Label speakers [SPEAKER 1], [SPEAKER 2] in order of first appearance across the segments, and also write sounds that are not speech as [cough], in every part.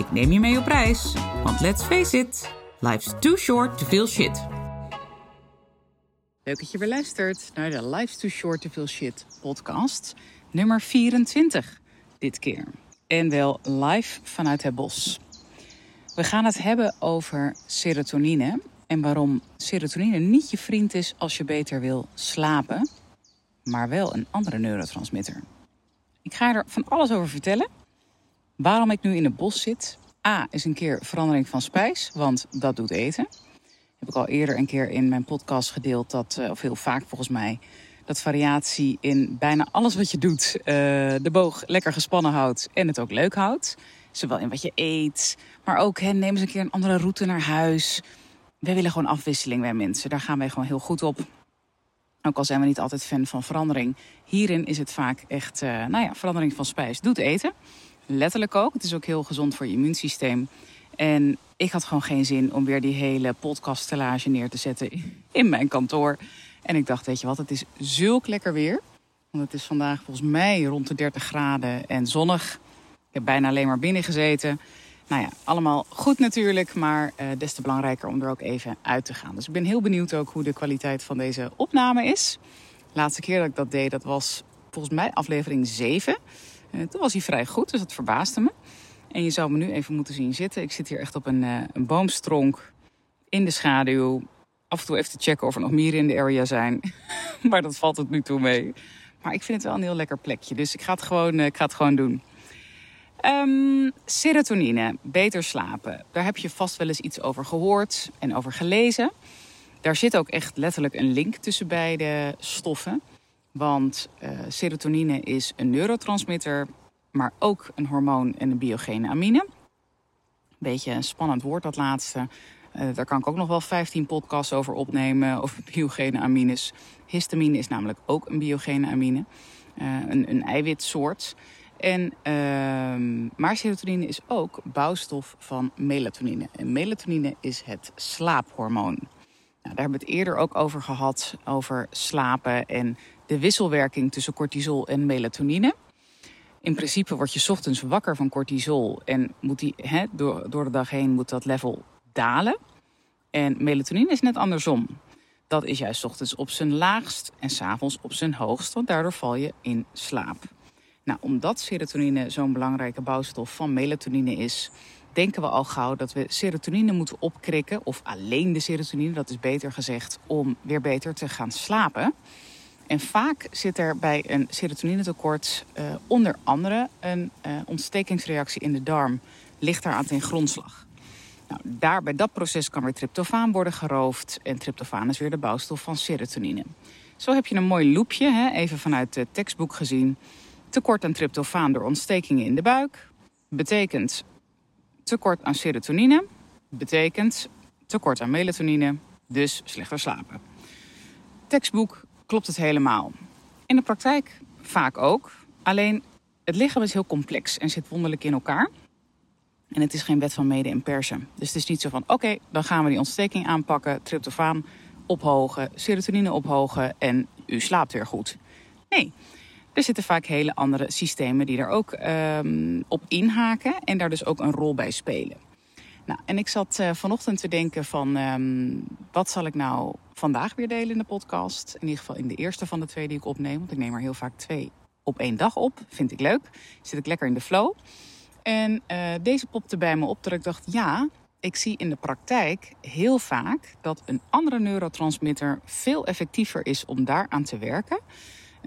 [SPEAKER 1] Ik neem je mee op reis, want let's face it, life's too short to feel shit. Leuk dat je weer luistert naar de Life's Too Short to Feel Shit podcast, nummer 24 dit keer. En wel live vanuit het bos. We gaan het hebben over serotonine en waarom serotonine niet je vriend is als je beter wil slapen, maar wel een andere neurotransmitter. Ik ga er van alles over vertellen. Waarom ik nu in het bos zit. A is een keer verandering van spijs, want dat doet eten. Heb ik al eerder een keer in mijn podcast gedeeld dat, eh, of heel vaak volgens mij, dat variatie in bijna alles wat je doet uh, de boog lekker gespannen houdt en het ook leuk houdt. Zowel in wat je eet, maar ook hè, neem eens een keer een andere route naar huis. Wij willen gewoon afwisseling bij mensen. Daar gaan wij gewoon heel goed op. Ook al zijn we niet altijd fan van verandering. Hierin is het vaak echt, uh, nou ja, verandering van spijs doet eten. Letterlijk ook. Het is ook heel gezond voor je immuunsysteem. En ik had gewoon geen zin om weer die hele podcaststellage neer te zetten in mijn kantoor. En ik dacht, weet je wat, het is zulk lekker weer. Want het is vandaag volgens mij rond de 30 graden en zonnig. Ik heb bijna alleen maar binnen gezeten. Nou ja, allemaal goed natuurlijk, maar uh, des te belangrijker om er ook even uit te gaan. Dus ik ben heel benieuwd ook hoe de kwaliteit van deze opname is. De laatste keer dat ik dat deed, dat was volgens mij aflevering 7. Uh, toen was hij vrij goed, dus dat verbaasde me. En je zou me nu even moeten zien zitten. Ik zit hier echt op een, uh, een boomstronk in de schaduw. Af en toe even te checken of er nog mieren in de area zijn. [laughs] maar dat valt het nu toe mee. Maar ik vind het wel een heel lekker plekje. Dus ik ga het gewoon, ik ga het gewoon doen. Um, serotonine, beter slapen. Daar heb je vast wel eens iets over gehoord en over gelezen. Daar zit ook echt letterlijk een link tussen beide stoffen. Want uh, serotonine is een neurotransmitter, maar ook een hormoon en een biogene amine. Beetje een spannend woord, dat laatste. Uh, daar kan ik ook nog wel 15 podcasts over opnemen, over [laughs] biogene amines. Histamine is namelijk ook een biogene amine, uh, een, een eiwitsoort. En, uh, maar serotonine is ook bouwstof van melatonine. En melatonine is het slaaphormoon. Nou, daar hebben we het eerder ook over gehad, over slapen en de wisselwerking tussen cortisol en melatonine. In principe word je ochtends wakker van cortisol en moet die, door, door de dag heen moet dat level dalen. En melatonine is net andersom. Dat is juist ochtends op zijn laagst en s'avonds op zijn hoogst, want daardoor val je in slaap. Nou, omdat serotonine zo'n belangrijke bouwstof van melatonine is, denken we al gauw dat we serotonine moeten opkrikken, of alleen de serotonine, dat is beter gezegd, om weer beter te gaan slapen. En vaak zit er bij een serotoninetekort uh, onder andere een uh, ontstekingsreactie in de darm, ligt daar aan ten grondslag. Nou, daar, bij dat proces kan weer tryptofaan worden geroofd en tryptofaan is weer de bouwstof van serotonine. Zo heb je een mooi loopje, hè, even vanuit het tekstboek gezien. Tekort aan tryptofaan door ontstekingen in de buik betekent tekort aan serotonine, betekent tekort aan melatonine, dus slechter slapen. Tekstboek klopt het helemaal. In de praktijk vaak ook, alleen het lichaam is heel complex en zit wonderlijk in elkaar. En het is geen wet van mede en persen. Dus het is niet zo van: oké, dan gaan we die ontsteking aanpakken, tryptofaan ophogen, serotonine ophogen en u slaapt weer goed. Nee, er zitten vaak hele andere systemen die er ook um, op inhaken en daar dus ook een rol bij spelen. Nou, en ik zat uh, vanochtend te denken van um, wat zal ik nou vandaag weer delen in de podcast? In ieder geval in de eerste van de twee die ik opneem, want ik neem er heel vaak twee op één dag op. Vind ik leuk. Zit ik lekker in de flow. En uh, deze popte bij me op dat ik dacht, ja, ik zie in de praktijk heel vaak dat een andere neurotransmitter veel effectiever is om daaraan te werken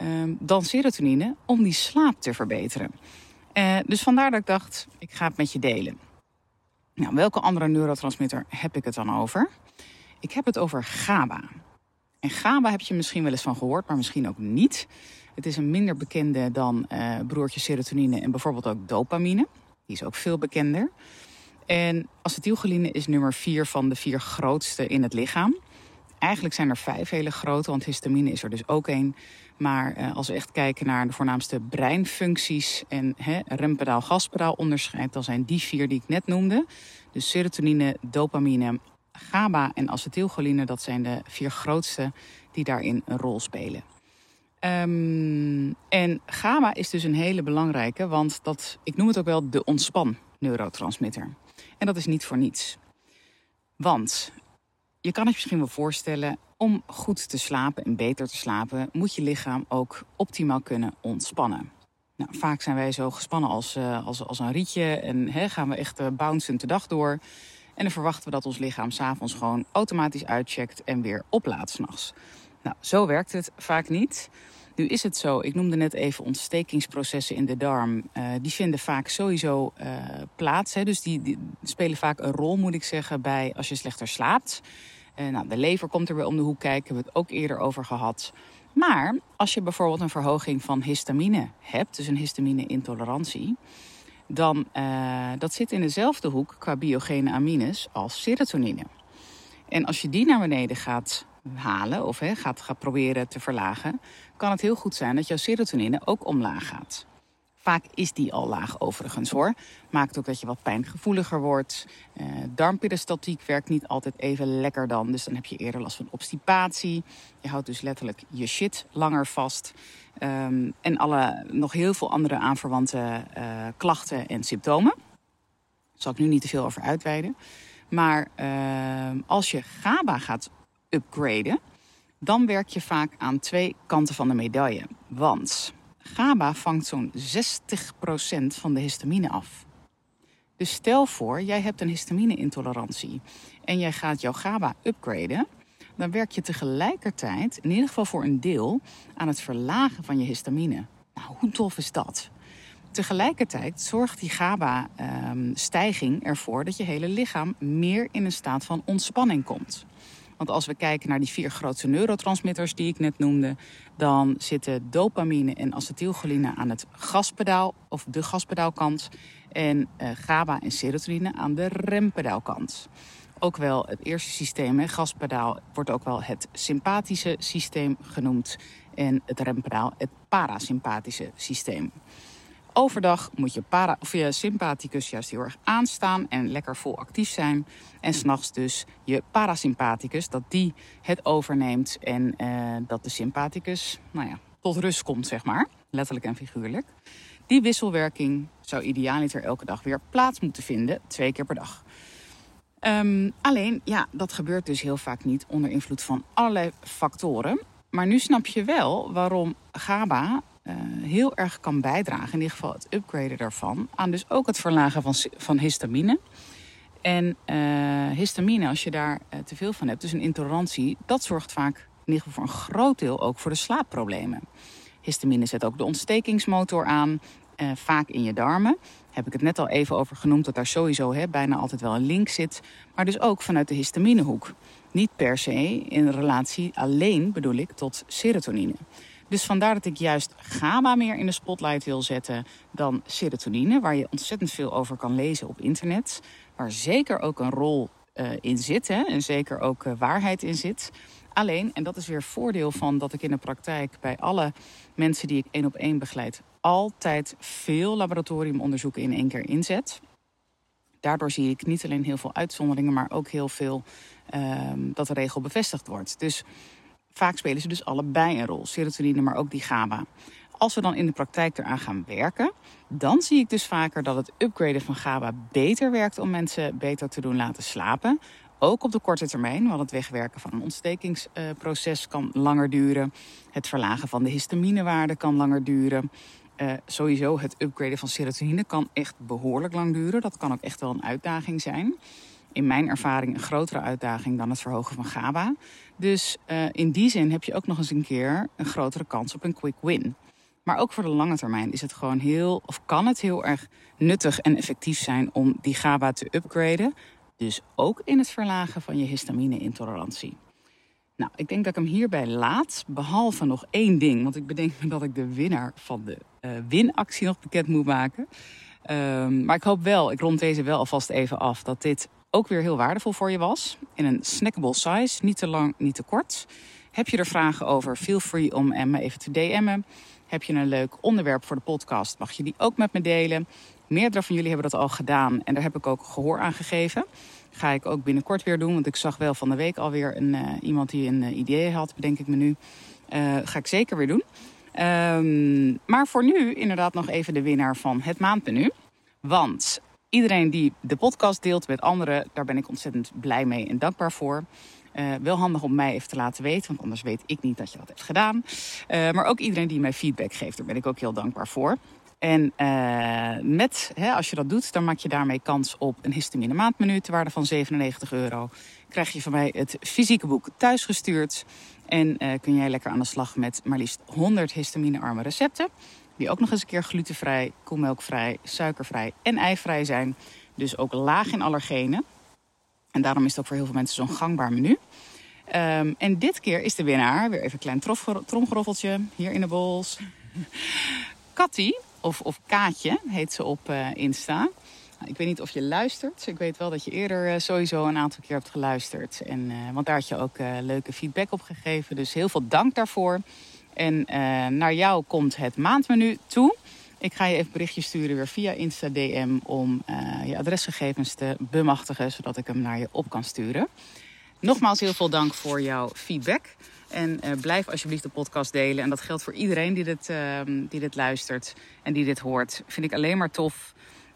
[SPEAKER 1] um, dan serotonine om die slaap te verbeteren. Uh, dus vandaar dat ik dacht, ik ga het met je delen. Nou, welke andere neurotransmitter heb ik het dan over? Ik heb het over GABA. En GABA heb je misschien wel eens van gehoord, maar misschien ook niet. Het is een minder bekende dan uh, broertje serotonine en bijvoorbeeld ook dopamine. Die is ook veel bekender. En acetylcholine is nummer vier van de vier grootste in het lichaam. Eigenlijk zijn er vijf hele grote, want histamine is er dus ook één. Maar uh, als we echt kijken naar de voornaamste breinfuncties en rempedaal, gaspedaal onderscheid, dan zijn die vier die ik net noemde. Dus serotonine, dopamine, GABA en acetylcholine, dat zijn de vier grootste die daarin een rol spelen. Um, en GABA is dus een hele belangrijke, want dat, ik noem het ook wel de ontspan neurotransmitter. En dat is niet voor niets. Want je kan het misschien wel voorstellen, om goed te slapen en beter te slapen, moet je lichaam ook optimaal kunnen ontspannen. Nou, vaak zijn wij zo gespannen als, uh, als, als een rietje en gaan we echt uh, bouncend de dag door. En dan verwachten we dat ons lichaam s'avonds gewoon automatisch uitcheckt en weer oplaadt s'nachts. Nou, zo werkt het vaak niet. Nu is het zo, ik noemde net even ontstekingsprocessen in de darm. Uh, die vinden vaak sowieso uh, plaats. Hè, dus die, spelen vaak een rol, moet ik zeggen, bij als je slechter slaapt. Uh, nou, de lever komt er weer om de hoek kijken, hebben we het ook eerder over gehad. Maar als je bijvoorbeeld een verhoging van histamine hebt, dus een histamine-intolerantie, dan uh, dat zit in dezelfde hoek qua biogene amines als serotonine. En als je die naar beneden gaat halen of he, gaat, gaat proberen te verlagen, kan het heel goed zijn dat jouw serotonine ook omlaag gaat. Vaak is die al laag overigens hoor. Maakt ook dat je wat pijngevoeliger wordt. Darmperistaltiek werkt niet altijd even lekker dan. Dus dan heb je eerder last van obstipatie. Je houdt dus letterlijk je shit langer vast. Um, en alle, nog heel veel andere aanverwante uh, klachten en symptomen. Daar zal ik nu niet te veel over uitweiden. Maar uh, als je GABA gaat upgraden, dan werk je vaak aan twee kanten van de medaille. Want GABA vangt zo'n 60% van de histamine af. Dus stel voor, jij hebt een histamine-intolerantie en jij gaat jouw GABA upgraden, dan werk je tegelijkertijd, in ieder geval voor een deel, aan het verlagen van je histamine. Nou, hoe tof is dat? Tegelijkertijd zorgt die GABA-stijging ehm, ervoor dat je hele lichaam meer in een staat van ontspanning komt. Want als we kijken naar die vier grootste neurotransmitters die ik net noemde, dan zitten dopamine en acetylcholine aan het gaspedaal of de gaspedaalkant en uh, GABA en serotonine aan de rempedaalkant. Ook wel het eerste systeem, hè, gaspedaal, wordt ook wel het sympathische systeem genoemd en het rempedaal het parasympathische systeem. Overdag moet je, para, sympathicus juist heel erg aanstaan en lekker vol actief zijn. En s'nachts dus je parasympathicus, dat die het overneemt en uh, dat de sympathicus nou ja, tot rust komt, zeg maar. Letterlijk en figuurlijk. Die wisselwerking zou idealiter elke dag weer plaats moeten vinden, twee keer per dag. Um, alleen, ja, dat gebeurt dus heel vaak niet onder invloed van allerlei factoren. Maar nu snap je wel waarom GABA uh, heel erg kan bijdragen, in ieder geval het upgraden daarvan, aan dus ook het verlagen van, van histamine. En uh, histamine, als je daar uh, te veel van hebt, dus een intolerantie, dat zorgt vaak in ieder geval voor een groot deel ook voor de slaapproblemen. Histamine zet ook de ontstekingsmotor aan, vaak in je darmen. Heb ik het net al even over genoemd dat daar sowieso hè, bijna altijd wel een link zit. Maar dus ook vanuit de histaminehoek. Niet per se in relatie alleen, bedoel ik, tot serotonine. Dus vandaar dat ik juist GABA meer in de spotlight wil zetten dan serotonine, waar je ontzettend veel over kan lezen op internet. Waar zeker ook een rol uh, in zit hè, en zeker ook uh, waarheid in zit. Alleen, en dat is weer voordeel van dat ik in de praktijk bij alle mensen die ik één op één begeleid, altijd veel laboratoriumonderzoeken in één keer inzet. Daardoor zie ik niet alleen heel veel uitzonderingen, maar ook heel veel uh, dat de regel bevestigd wordt. Dus vaak spelen ze dus allebei een rol, serotonine, maar ook die GABA. Als we dan in de praktijk eraan gaan werken, dan zie ik dus vaker dat het upgraden van GABA beter werkt om mensen beter te doen laten slapen. Ook op de korte termijn, want het wegwerken van een ontstekingsproces kan langer duren. Het verlagen van de histaminewaarde kan langer duren. Uh, sowieso het upgraden van serotonine kan echt behoorlijk lang duren. Dat kan ook echt wel een uitdaging zijn in mijn ervaring een grotere uitdaging dan het verhogen van GABA. Dus uh, in die zin heb je ook nog eens een keer een grotere kans op een quick win. Maar ook voor de lange termijn is het gewoon heel, of kan het heel erg nuttig en effectief zijn om die GABA te upgraden. Dus ook in het verlagen van je histamine-intolerantie. Nou, ik denk dat ik hem hierbij laat. Behalve nog één ding, want ik bedenk me dat ik de winnaar van de uh, winactie nog bekend moet maken. Ehm, maar ik hoop wel, ik rond deze wel alvast even af, dat dit ook weer heel waardevol voor je was. In een snackable size, niet te lang, niet te kort. Heb je er vragen over, feel free om me even te DM'en. Heb je een leuk onderwerp voor de podcast, mag je die ook met me delen. Meerdere van jullie hebben dat al gedaan en daar heb ik ook gehoor aan gegeven. Ga ik ook binnenkort weer doen, want ik zag wel van de week alweer een, uh, iemand die een uh, idee had, bedenk ik me nu. Ga ik zeker weer doen. Um, maar voor nu inderdaad nog even de winnaar van het maandmenu. Want iedereen die de podcast deelt met anderen, daar ben ik ontzettend blij mee en dankbaar voor. Uh, wel handig om mij even te laten weten, want anders weet ik niet dat je dat hebt gedaan. Uh, maar ook iedereen die mij feedback geeft, daar ben ik ook heel dankbaar voor. En uh, met, hè, als je dat doet, dan maak je daarmee kans op een histamine maandmenu ter waarde van 97 euro. Krijg je van mij het fysieke boek thuisgestuurd. En kun jij lekker aan de slag met maar liefst 100 histaminearme recepten. Die ook nog eens een keer glutenvrij, koemelkvrij, suikervrij en eivrij zijn. Dus ook laag in allergenen. En daarom is het ook voor heel veel mensen zo'n gangbaar menu. Um, en dit keer is de winnaar, weer even een klein tromgeroffeltje hier in de bols. Cathy, of, of Kaatje heet ze op uh, Insta. Ik weet niet of je luistert. Ik weet wel dat je eerder uh, sowieso een aantal keer hebt geluisterd. En, uh, want daar had je ook leuke feedback op gegeven. Dus heel veel dank daarvoor. En naar jou komt het maandmenu toe. Ik ga je even berichtjes sturen weer via Insta DM om uh, je adresgegevens te bemachtigen, zodat ik hem naar je op kan sturen. Nogmaals heel veel dank voor jouw feedback. En uh, blijf alsjeblieft de podcast delen. En dat geldt voor iedereen die dit, uh, die dit luistert en die dit hoort. Vind ik alleen maar tof.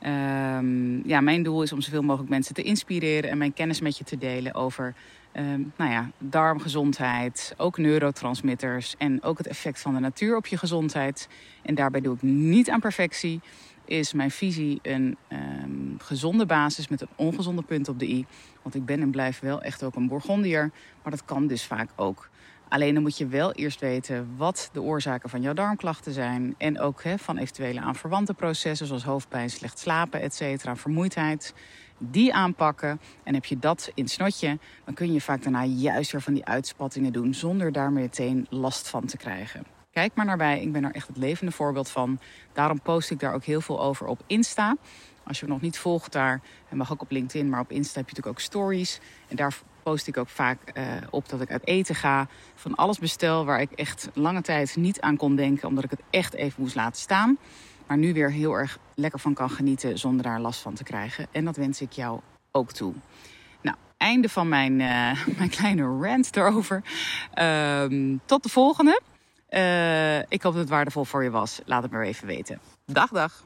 [SPEAKER 1] Um, ja, mijn doel is om zoveel mogelijk mensen te inspireren en mijn kennis met je te delen over um, nou ja, darmgezondheid, ook neurotransmitters en ook het effect van de natuur op je gezondheid. En daarbij doe ik niet aan perfectie. Is mijn visie een um, gezonde basis met een ongezonde punt op de i. Want ik ben en blijf wel echt ook een Bourgondier. Maar dat kan dus vaak ook. Alleen dan moet je wel eerst weten wat de oorzaken van jouw darmklachten zijn. En ook van eventuele aanverwante processen zoals hoofdpijn, slecht slapen, etc. Vermoeidheid die aanpakken en heb je dat in snotje, dan kun je vaak daarna juist weer van die uitspattingen doen zonder daar meteen last van te krijgen. Kijk maar naar bij, ik ben er echt het levende voorbeeld van. Daarom post ik daar ook heel veel over op Insta. Als je me nog niet volgt daar, en mag ook op LinkedIn, maar op Insta heb je natuurlijk ook stories. En daar post ik ook vaak uh, op dat ik uit eten ga. Van alles bestel waar ik echt lange tijd niet aan kon denken, omdat ik het echt even moest laten staan maar nu weer heel erg lekker van kan genieten zonder daar last van te krijgen. En dat wens ik jou ook toe. Nou, einde van mijn, uh, [laughs] mijn kleine rant erover. Uh, tot de volgende. Uh, ik hoop dat het waardevol voor je was. Laat het maar even weten. Dag, dag.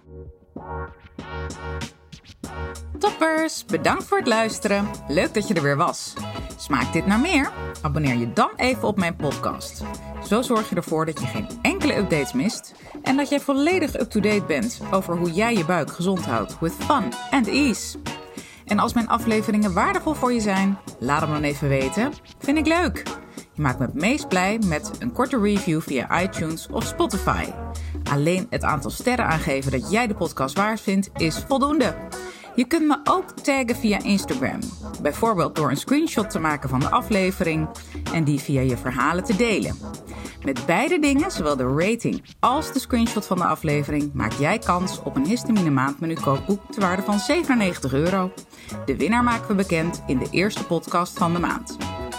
[SPEAKER 1] Toppers, bedankt voor het luisteren. Leuk dat je er weer was. Smaakt dit naar meer? Abonneer je dan even op mijn podcast. Zo zorg je ervoor dat je geen enkele updates mist en dat jij volledig up-to-date bent over hoe jij je buik gezond houdt with fun and ease. En als mijn afleveringen waardevol voor je zijn, laat hem dan even weten. Vind ik leuk. Je maakt me het meest blij met een korte review via iTunes of Spotify. Alleen het aantal sterren aangeven dat jij de podcast waard vindt is voldoende. Je kunt me ook taggen via Instagram. Bijvoorbeeld door een screenshot te maken van de aflevering en die via je verhalen te delen. Met beide dingen, zowel de rating als de screenshot van de aflevering, maak jij kans op een histamine maandmenu kookboek te waarde van 97 euro. De winnaar maken we bekend in de eerste podcast van de maand.